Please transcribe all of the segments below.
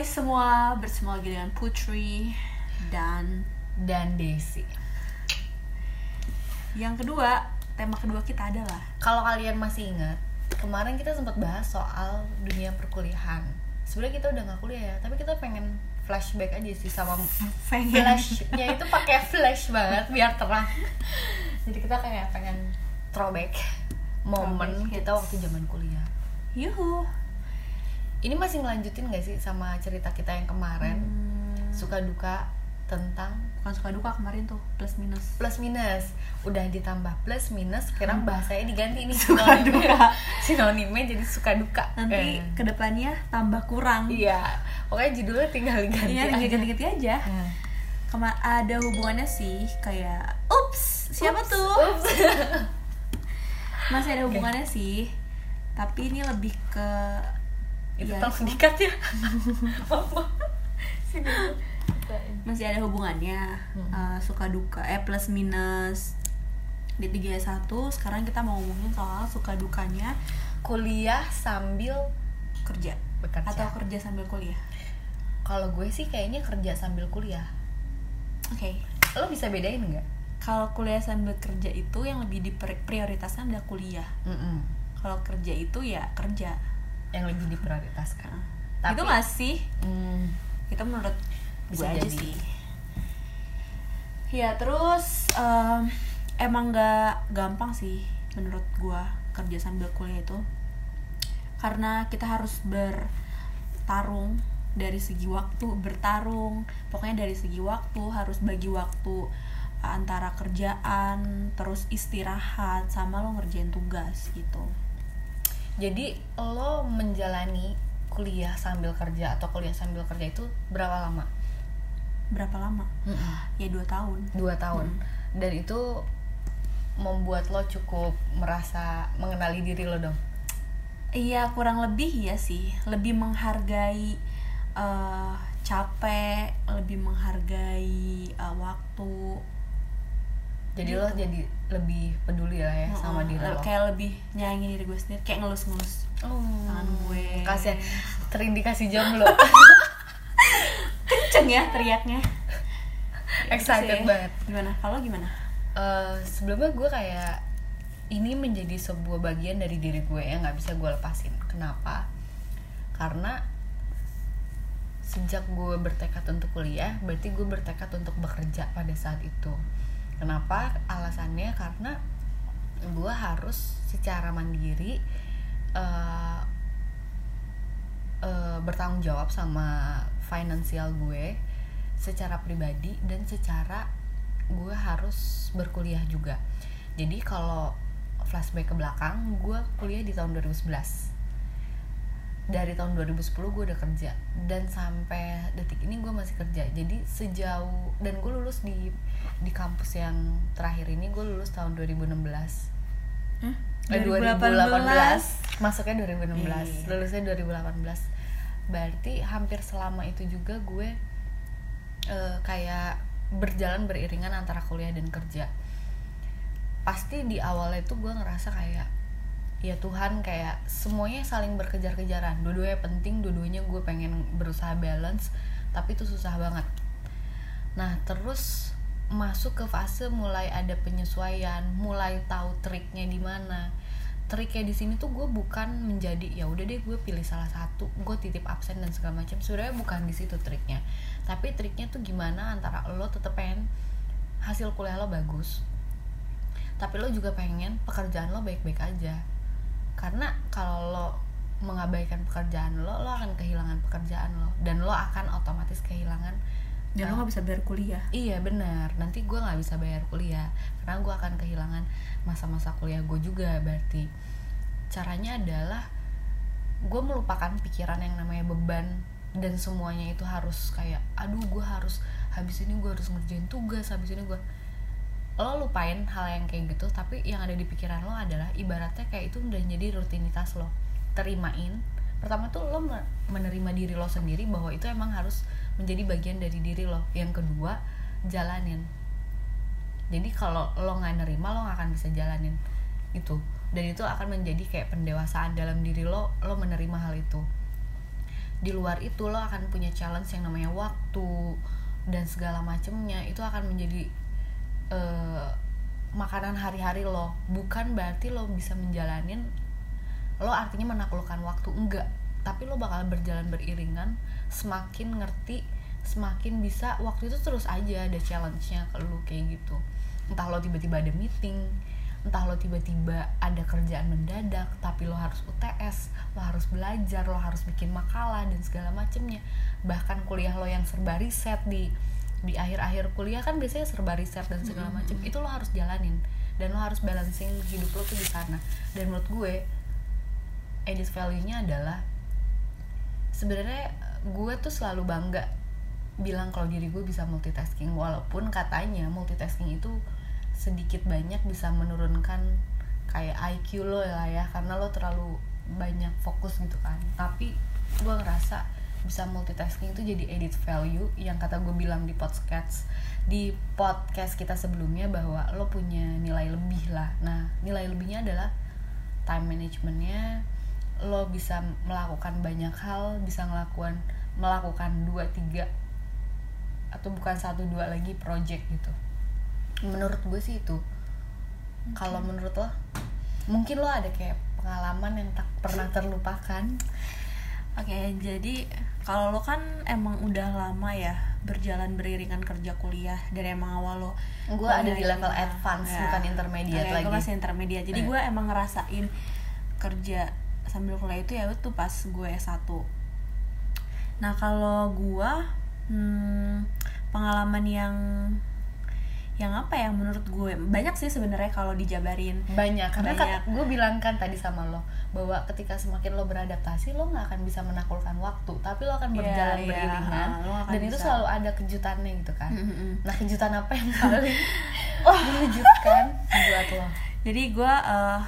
Hai semua, bersama lagi dengan Putri dan dan Desi. yang kedua, tema kedua kita adalah Kalau kalian masih ingat, kemarin kita sempat bahas soal dunia perkuliahan. Sebenarnya kita udah nggak kuliah ya, tapi kita pengen flashback aja sih sama pengen flashnya itu pakai flash banget biar terang. Jadi kita kayak pengen throwback momen kita waktu zaman kuliah. Yuhu. Ini masih ngelanjutin gak sih sama cerita kita yang kemarin Hmm, suka duka tentang bukan suka duka kemarin tuh plus minus. plus minus udah ditambah plus minus sekarang bahasanya diganti nih Suka sinonimnya. duka. sinonimnya jadi suka duka Nanti Eh, ke depannya tambah kurang. iya pokoknya judulnya tinggal diganti Iya, aja. ganti-ganti aja. Hmm. Kema ada hubungannya sih kayak ups, siapa Ups, tuh? ups. Masih ada hubungannya sih. Tapi ini lebih ke itu ya, tolong dikat ya. Apa? Sini. masih ada hubungannya Hmm. eh, suka duka eh plus minus di 31 sekarang kita mau ngomongin soal suka dukanya kuliah sambil kerja bekerja. atau kerja sambil kuliah? Kalau gue sih kayaknya kerja sambil kuliah. Oke. Lo bisa bedain nggak? Kalau kuliah sambil kerja itu yang lebih diprioritaskan adalah kuliah. Mm-mm. kalau kerja itu ya kerja yang lebih diprioritaskan. Tapi, itu nggak sih? Hmm, itu menurut Bisa gue aja jadi. sih. Ya terus em, emang nggak gampang sih menurut gue kerja sambil kuliah itu. Karena kita harus bertarung dari segi waktu bertarung. Pokoknya dari segi waktu harus bagi waktu antara kerjaan terus istirahat sama lo ngerjain tugas gitu jadi lo menjalani kuliah sambil kerja atau kuliah sambil kerja itu berapa lama? Berapa lama? Ya dua tahun. Dua tahun. Dan itu membuat lo cukup merasa mengenali diri lo dong? Iya kurang lebih ya sih. Lebih menghargai eh, capek lebih menghargai eh, waktu jadi lo jadi lebih peduli lah ya sama Heeh, diri lo. Kayak lebih nyayangin diri gue sendiri kayak ngelus-ngelus oh. tangan gue. kasian terindikasi jomblo kenceng ya teriaknya. Excited Sih. banget. Gimana? Kalau gimana? Eh, sebelumnya gue kayak ini menjadi sebuah bagian dari diri gue yang nggak bisa gue lepasin. Kenapa? Karena sejak gue bertekad untuk kuliah berarti gue bertekad untuk bekerja pada saat itu kenapa? Alasannya karena gue harus secara mandiri eh, eh, bertanggung jawab sama finansial gue secara pribadi dan secara gue harus berkuliah juga. Jadi kalau flashback ke belakang gue kuliah di tahun 2011 dari tahun 2010 gue udah kerja. Dan sampai detik ini gue masih kerja. Jadi sejauh dan gue lulus di di kampus yang terakhir ini gue lulus tahun 2016 Hah? Eh, 2018 masuknya 2016 Iya. lulusnya 2018 berarti hampir selama itu juga gue eh, kayak berjalan beriringan antara kuliah dan kerja. Pasti di awalnya itu gue ngerasa kayak ya Tuhan kayak semuanya saling berkejar-kejaran. Dua-duanya penting dua-duanya gue pengen berusaha balance tapi itu susah banget. Nah terus masuk ke fase mulai ada penyesuaian mulai tahu triknya di mana. Triknya di sini tuh gue bukan menjadi ya udah deh gue pilih salah satu gue titip absen dan segala macam. Sebenarnya bukan di situ triknya. Tapi triknya tuh gimana antara lo tetep pengen hasil kuliah lo bagus tapi lo juga pengen pekerjaan lo baik-baik aja karena kalau lo mengabaikan pekerjaan lo lo akan kehilangan pekerjaan lo dan lo akan otomatis kehilangan dan lo uh, gak bisa bayar kuliah Iya benar. Nanti gue nggak bisa bayar kuliah karena gue akan kehilangan masa-masa kuliah gue juga. Berarti caranya adalah gue melupakan pikiran yang namanya beban dan semuanya itu harus kayak aduh gue harus habis ini gue harus ngerjain tugas habis ini gue lo lupain hal yang kayak gitu tapi yang ada di pikiran lo adalah ibaratnya kayak itu udah jadi rutinitas lo. Terimain. Pertama tuh lo me- menerima diri lo sendiri bahwa itu emang harus menjadi bagian dari diri lo. Yang kedua jalanin. Jadi kalau lo nggak nerima lo nggak akan bisa jalanin itu. Dan itu akan menjadi kayak pendewasaan dalam diri lo lo menerima hal itu. Di luar itu lo akan punya challenge yang namanya waktu dan segala macemnya. Itu akan menjadi eh, makanan hari-hari lo. Bukan berarti lo bisa menjalanin lo artinya menaklukkan waktu. Enggak. Tapi lo bakal berjalan beriringan semakin ngerti semakin bisa waktu itu terus aja ada challenge-nya ke lo kayak gitu. Entah lo tiba-tiba ada meeting entah lo tiba-tiba ada kerjaan mendadak tapi lo harus UTS lo harus belajar lo harus bikin makalah dan segala macemnya. Bahkan kuliah lo yang serba riset di di akhir-akhir kuliah kan biasanya serba riset dan segala macem itu lo harus jalanin dan lo harus balancing hidup lo tuh di sana. Dan menurut gue edit value-nya adalah sebenarnya gue tuh selalu bangga bilang kalau diri gue bisa multitasking walaupun katanya multitasking itu sedikit banyak bisa menurunkan kayak IQ lo lah ya karena lo terlalu banyak fokus gitu kan. Tapi gue ngerasa bisa multitasking itu jadi edit value yang kata gue bilang di podcast di podcast kita sebelumnya bahwa lo punya nilai lebih lah. Nah nilai lebihnya adalah time managementnya. Lo bisa melakukan banyak hal bisa melakukan melakukan dua tiga atau bukan satu dua lagi project gitu. Menurut gue sih itu. Kalau menurut lo? Mungkin lo ada kayak pengalaman yang tak pernah terlupakan Oke, jadi kalau lo kan emang udah lama ya berjalan beriringan kerja kuliah dari emang awal lo gue ada di level advance Ya. bukan intermediate Oke, lagi gue masih intermediate jadi Eh. gue emang ngerasain kerja sambil kuliah itu ya itu pas gue S1 nah kalau gue hmm, pengalaman yang yang apa ya menurut gue banyak sih sebenarnya kalau dijabarin banyak karena Banyak. gue bilang kan tadi sama lo bahwa ketika semakin lo beradaptasi lo nggak akan bisa menaklukkan waktu tapi lo akan Iya, berjalan iya, beriringan ah, lo akan dan itu bisa. selalu ada kejutannya gitu kan Mm-mm. nah kejutan apa yang paling mengejutkan buat lo jadi gue eh,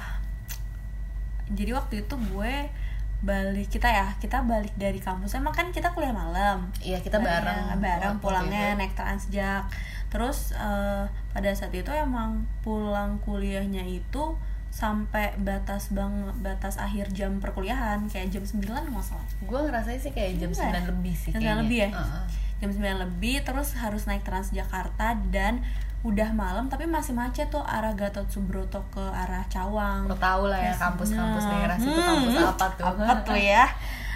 jadi waktu itu gue balik kita ya kita balik dari kampus emang kan kita kuliah malam iya kita bareng Bareng- bareng pulangnya itu. naik transjak terus eh, pada saat itu emang pulang kuliahnya itu sampai batas bang batas akhir jam perkuliahan kayak jam 9 nggak salah gue ngerasain sih kayak jam Enggak. 9 lebih sih Jam 9 kayaknya. lebih ya? Heeh. jam 9 lebih terus harus naik Transjakarta dan udah malam tapi masih macet tuh arah Gatot Subroto ke arah Cawang lo tau lah ya kampus-kampus Nah, daerah situ hmm, kampus apa tuh apa tuh ya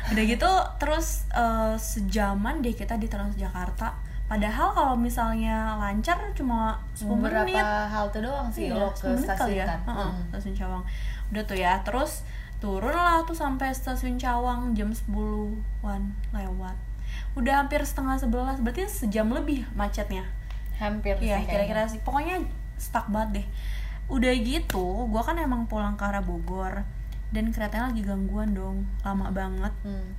udah gitu terus eh, sejaman deh kita di Transjakarta padahal kalau misalnya lancar cuma 10 beberapa menit. halte doang sih Iya, lo 10 ke kali stasiun ya. kan Heeh, Mm. stasiun Cawang. Udah tuh ya terus turun lah tuh sampai stasiun Cawang jam 10-an lewat. Udah hampir setengah sebelas berarti sejam lebih macetnya. Hampir Iya sih kira-kira kayaknya. sih. Pokoknya stuck banget deh. Udah gitu gue kan emang pulang ke arah Bogor dan keretanya lagi gangguan dong lama banget. Hmm.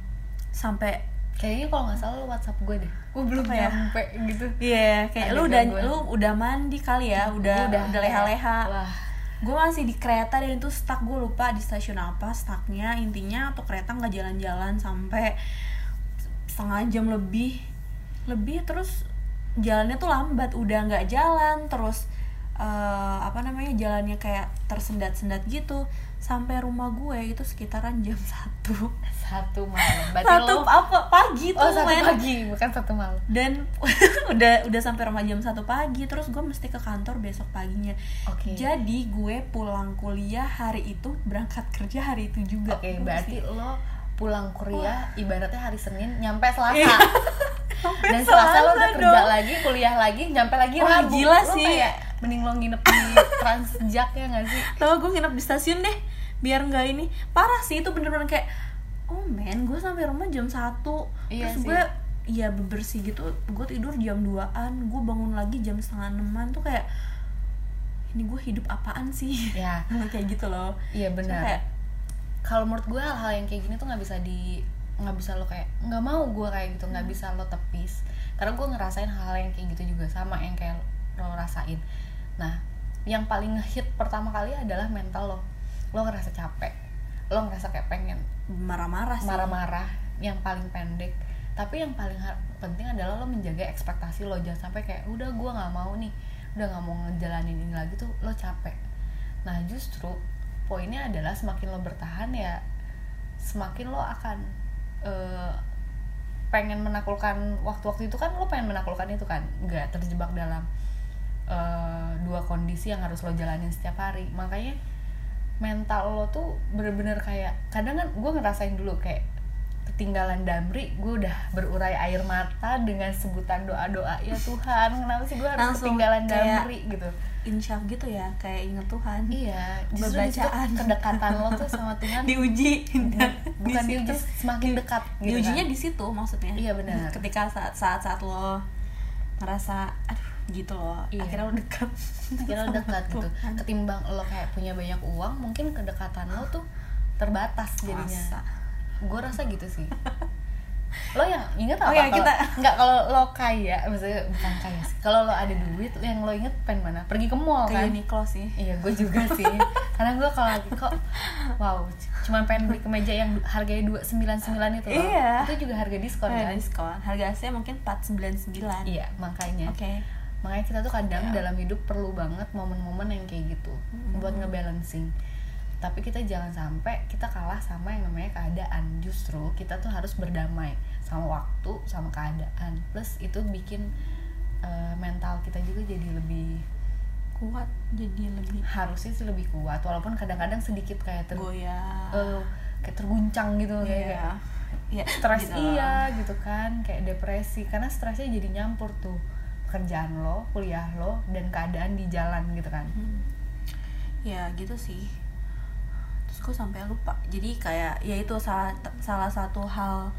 sampai kayaknya kalau nggak salah lo WhatsApp gue deh. Gue belum Apa ya? nyampe gitu. Iya kayak Ada lu udah lu udah mandi kali ya udah Gua udah, leha-leha. Gue masih di kereta dan itu stuck gue lupa di stasiun apa stucknya. Intinya tuh kereta nggak jalan-jalan sampai setengah jam lebih. Lebih terus jalannya tuh lambat udah nggak jalan terus eh, apa namanya jalannya kayak tersendat-sendat gitu sampai rumah gue itu sekitaran jam satu. Satu malam. Berarti satu lo apa pagi tuh oh satu men. pagi bukan satu malam. Dan udah udah sampai rumah jam satu pagi terus gue mesti ke kantor besok paginya. Oke. Jadi gue pulang kuliah hari itu berangkat kerja hari itu juga. Oke Gue berarti mesti- lo pulang kuliah ibaratnya hari Senin nyampe Selasa. Iya. dan Selasa lo udah Selasa kerja dong. lagi kuliah lagi nyampe lagi Wah, Rabu. gila Lo sih. kayak mending lo nginep di Transjak ya nggak sih? Tau gue nginep di stasiun deh biar nggak ini. Parah sih itu bener-bener kayak oh men gue sampai rumah jam satu. Iya terus gue iya bebersih gitu. Gue tidur jam 2an gue bangun lagi jam setengah enaman. Tuh kayak ini gue hidup apaan sih? Ya kayak gitu loh. Iya benar. kalau menurut gue hal-hal yang kayak gini tuh nggak bisa di nggak bisa lo kayak nggak mau gue kayak gitu. Hmm. nggak bisa lo tepis. Karena gue ngerasain hal-hal yang kayak gitu juga sama yang kayak lo rasain nah yang paling ngehit pertama kali adalah mental lo. Lo ngerasa capek lo ngerasa kayak pengen marah-marah sih. marah-marah yang paling pendek. Tapi yang paling penting adalah lo menjaga ekspektasi lo. Jangan sampai kayak udah gue nggak mau nih. Udah nggak mau ngejalanin ini lagi tuh lo capek. Nah justru poinnya adalah semakin lo bertahan ya semakin lo akan eh, pengen menaklukkan waktu-waktu itu kan lo pengen menaklukkan itu kan? Nggak terjebak dalam eh, dua kondisi yang harus lo jalanin setiap hari. Makanya mental lo tuh bener-bener kayak kadang kan gue ngerasain dulu kayak ketinggalan damri gue udah berurai air mata dengan sebutan doa-doa ya Tuhan kenapa sih gue harus Langsung ketinggalan kayak- damri? gitu. insyaf gitu ya kayak inget Tuhan. Iya justru Berbacaan. kedekatan lo tuh sama Tuhan diuji. Dan bukan di diuji semakin dekat gitu diujinya kan. di situ maksudnya. Iya, benar. ketika saat saat saat lo ngerasa aduh gitu loh. Iya. akhirnya lo dekat. Kira sama dekat gitu. Tuhan. ketimbang lo kayak punya banyak uang mungkin kedekatan lo tuh terbatas jadinya. Gue rasa gitu sih. Lo yang inget apa Oh ya, kalau kita- nggak kalau lo kaya maksudnya bukan kaya sih. Kalau lo ada duit yang lo inget pengen mana? Pergi ke mall ke kan? Uniqlo sih. Iya gue juga sih. Karena gue kalau lagi kok wow cuman pengen beli kemeja yang harganya dua sembilan sembilan itu loh. Iya. itu juga harga diskon Harga kan? diskon. Harga aslinya mungkin 499 iya makanya. Oke makanya kita tuh kadang Iya. dalam hidup perlu banget momen-momen yang kayak gitu Mm-mm. buat ngebalancing. Tapi kita jangan sampai kita kalah sama yang namanya keadaan. Justru kita tuh harus berdamai sama waktu sama keadaan. Plus itu bikin eh, mental kita juga jadi lebih kuat jadi lebih harusnya sih lebih kuat. Walaupun kadang-kadang sedikit kayak ter goyah. eh, kayak terguncang gitu kayak iya Iya, stres gitu. iya gitu kan kayak depresi. Karena stresnya jadi nyampur tuh pekerjaan lo kuliah lo dan keadaan di jalan gitu kan? Hmm. ya gitu sih. Terus gue sampai lupa. Jadi kayak ya itu salah salah satu hal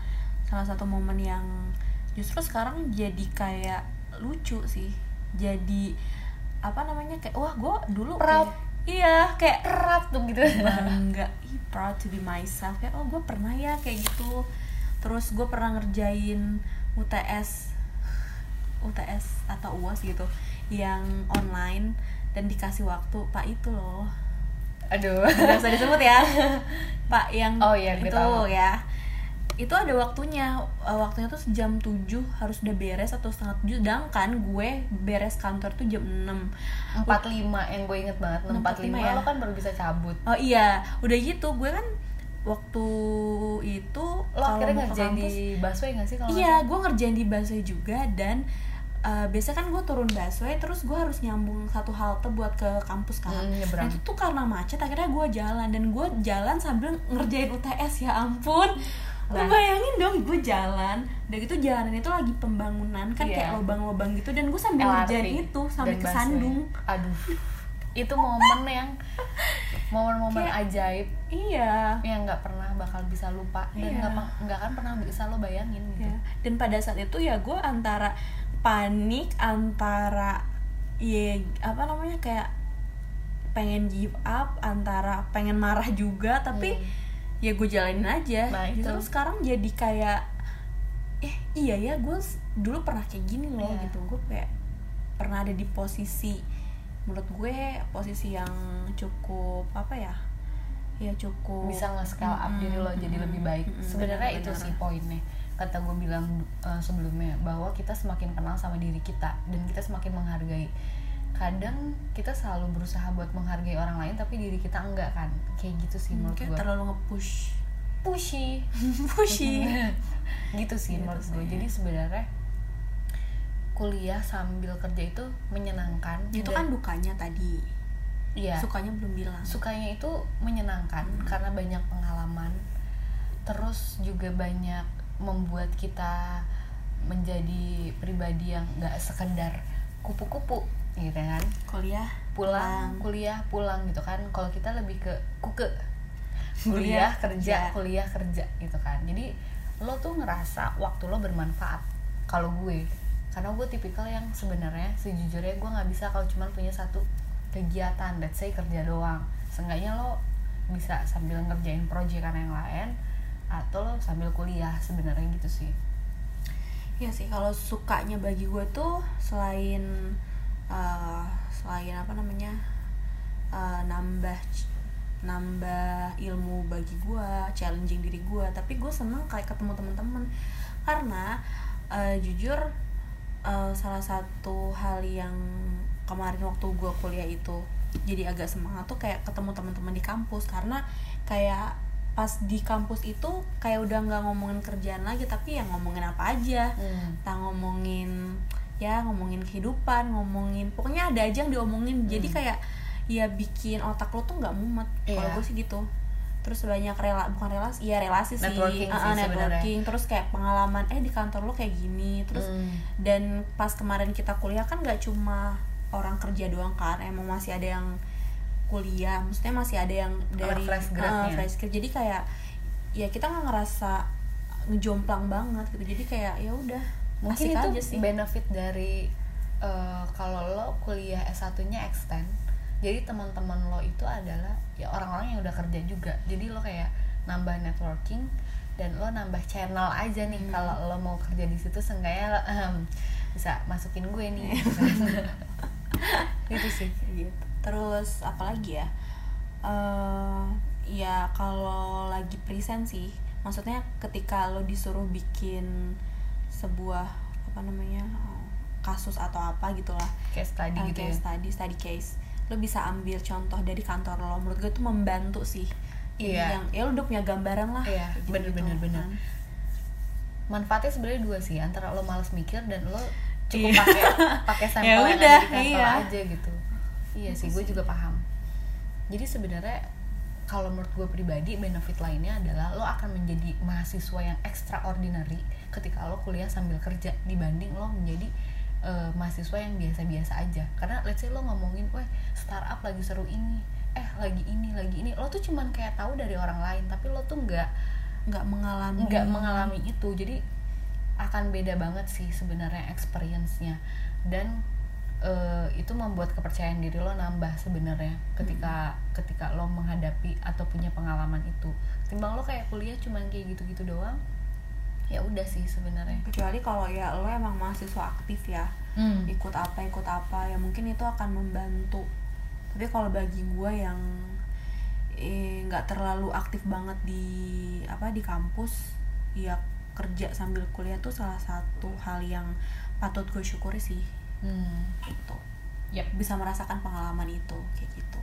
salah satu momen yang justru sekarang jadi kayak lucu sih. Jadi apa namanya kayak wah gue dulu Proud. kayak- iya kayak erat tuh gitu. Bangga ih proud to be myself. Kayak oh gue pernah ya kayak gitu. Terus gue pernah ngerjain UTS UTS atau UAS gitu yang online dan dikasih waktu pak itu loh. Aduh. Nggak usah disebut ya. Pak yang Oh iya, itu tahu. ya. Itu ada waktunya. Eh, waktunya tuh jam 7 harus udah beres atau setengah tujuh. Sedangkan gue beres kantor tuh jam 6 empat lima yang gue inget banget empat 45 lima ya? lo kan baru bisa cabut. Oh iya, udah gitu gue kan waktu itu lo akhirnya ngerjain kampus- di busway gak sih kalau Iya, gue ngerjain di busway juga dan uh, biasanya kan gue turun busway terus gue harus nyambung satu halte buat ke kampus kan. Hmm, nyebrang. Nah, itu tuh karena macet akhirnya gue jalan dan gue jalan sambil ngerjain UTS ya ampun. Nah. bayangin dong gue jalan, udah gitu jalanan itu lagi pembangunan kan Iya. kayak lobang-lobang gitu dan gue sambil LRT ngerjain itu sampai dan ke busway. Sandung. aduh itu momen yang momen-momen ajaib Iya. yang nggak pernah bakal bisa lupa dan Iya. nggak nggak akan pernah bisa lo bayangin gitu Ya. Dan pada saat itu ya gue antara panik, antara ya apa namanya kayak pengen give up, antara pengen marah juga, tapi Hmm. ya gue jalanin aja. Nah, itu. Justru sekarang jadi kayak eh iya ya gue dulu pernah kayak gini loh Iya. gitu. Gue kayak pernah ada di posisi menurut gue posisi yang cukup apa ya? Ya cukup bisa nge-scale up Mm-mm, diri lo jadi lebih baik mm-mm, sebenarnya itu sih poinnya kata gue bilang uh, sebelumnya bahwa kita semakin kenal sama diri kita dan kita semakin menghargai. Kadang kita selalu berusaha buat menghargai orang lain tapi diri kita enggak kan? Kayak gitu sih menurut Kayak gue terlalu nge-push. Pushy. Pushy. Gitu sih. Gitu menurut sih. gue jadi sebenarnya kuliah sambil kerja itu menyenangkan. Itu kan dukanya tadi. Iya. Sukanya belum bilang. Sukanya itu menyenangkan karena banyak pengalaman. Terus juga banyak membuat kita menjadi pribadi yang nggak sekedar kupu-kupu gitu kan? Kuliah pulang kuliah pulang gitu kan. Kalau kita lebih ke kuke. Kuliah Kuliah, kerja kerja. kuliah kerja gitu kan. Jadi lo tuh ngerasa waktu lo bermanfaat kalau gue. Karena gue tipikal yang sebenarnya sejujurnya gue nggak bisa kalau cuma punya satu kegiatan. Let's say kerja doang. Seenggaknya lo bisa sambil ngerjain proyekan yang lain atau lo sambil kuliah sebenarnya gitu sih. Ya sih kalau sukanya bagi gue tuh selain eh, selain apa namanya eh, nambah nambah ilmu bagi gue challenging diri gue tapi gue seneng kayak ketemu teman-teman karena eh, jujur eh, salah satu hal yang kemarin waktu gue kuliah itu jadi agak semangat tuh kayak ketemu teman-teman di kampus. Karena kayak pas di kampus itu kayak udah nggak ngomongin kerjaan lagi tapi ya ngomongin apa aja Hmm. kita ngomongin ya ngomongin kehidupan ngomongin pokoknya ada aja yang diomongin jadi kayak ya bikin otak lo tuh nggak mumet kalau Iya. gue sih gitu terus banyak rela bukan relasi iya relasi sih Networking Ah, sih sebenarnya. networking terus kayak pengalaman eh di kantor lo kayak gini terus Hmm. dan pas kemarin kita kuliah kan nggak cuma orang kerja doang kan emang masih ada yang kuliah maksudnya masih ada yang dari fresh ah, grad-nya. fresh grad. jadi kayak ya kita nggak ngerasa ngejomplang banget gitu. Jadi kayak ya udah mungkin itu aja sih. benefit dari eh, kalau lo kuliah S1-nya extend jadi teman-teman lo itu adalah ya orang-orang yang udah kerja juga. Jadi lo kayak nambah networking dan lo nambah channel aja nih. Hmm. kalau lo mau kerja di situ seenggaknya lo, ehem, bisa masukin gue nih. Gitu itu sih. Gitu terus apalagi ya eh ya kalau lagi present sih maksudnya ketika lo disuruh bikin sebuah apa namanya kasus atau apa gitulah kayak study uh, gitu ya case study study case lo bisa ambil contoh dari kantor lo menurut gue itu membantu sih Iya. yang ya lo udah punya gambaran lah Iya, gitu-gitu bener-bener, bener. kan. manfaatnya sebenarnya dua sih antara lo males mikir dan lo cukup Iya. pakai pakai sampel Ya yang ada di kantor iya. aja gitu iya sih gue juga paham. Jadi sebenarnya kalau menurut gue pribadi benefit lainnya adalah lo akan menjadi mahasiswa yang extraordinary ketika lo kuliah sambil kerja dibanding lo menjadi eh, mahasiswa yang biasa-biasa aja. Karena let's say lo ngomongin weh startup lagi seru ini eh lagi ini lagi ini. Lo tuh cuman kayak tahu dari orang lain tapi lo tuh nggak nggak mengalami nggak mengalami. itu. Jadi akan beda banget sih sebenarnya experience-nya. Dan eh, itu membuat kepercayaan diri lo nambah sebenarnya ketika ketika lo menghadapi atau punya pengalaman itu. Timbang lo kayak kuliah cuman kayak gitu-gitu doang ya udah sih sebenarnya. Kecuali kalau ya lo emang mahasiswa aktif ya Hmm. ikut apa ikut apa ya mungkin itu akan membantu. Tapi kalau bagi gue yang eh, nggak terlalu aktif banget di apa di kampus ya kerja sambil kuliah tuh salah satu hal yang patut gue syukuri sih hmm. gitu ya yep. bisa merasakan pengalaman itu kayak gitu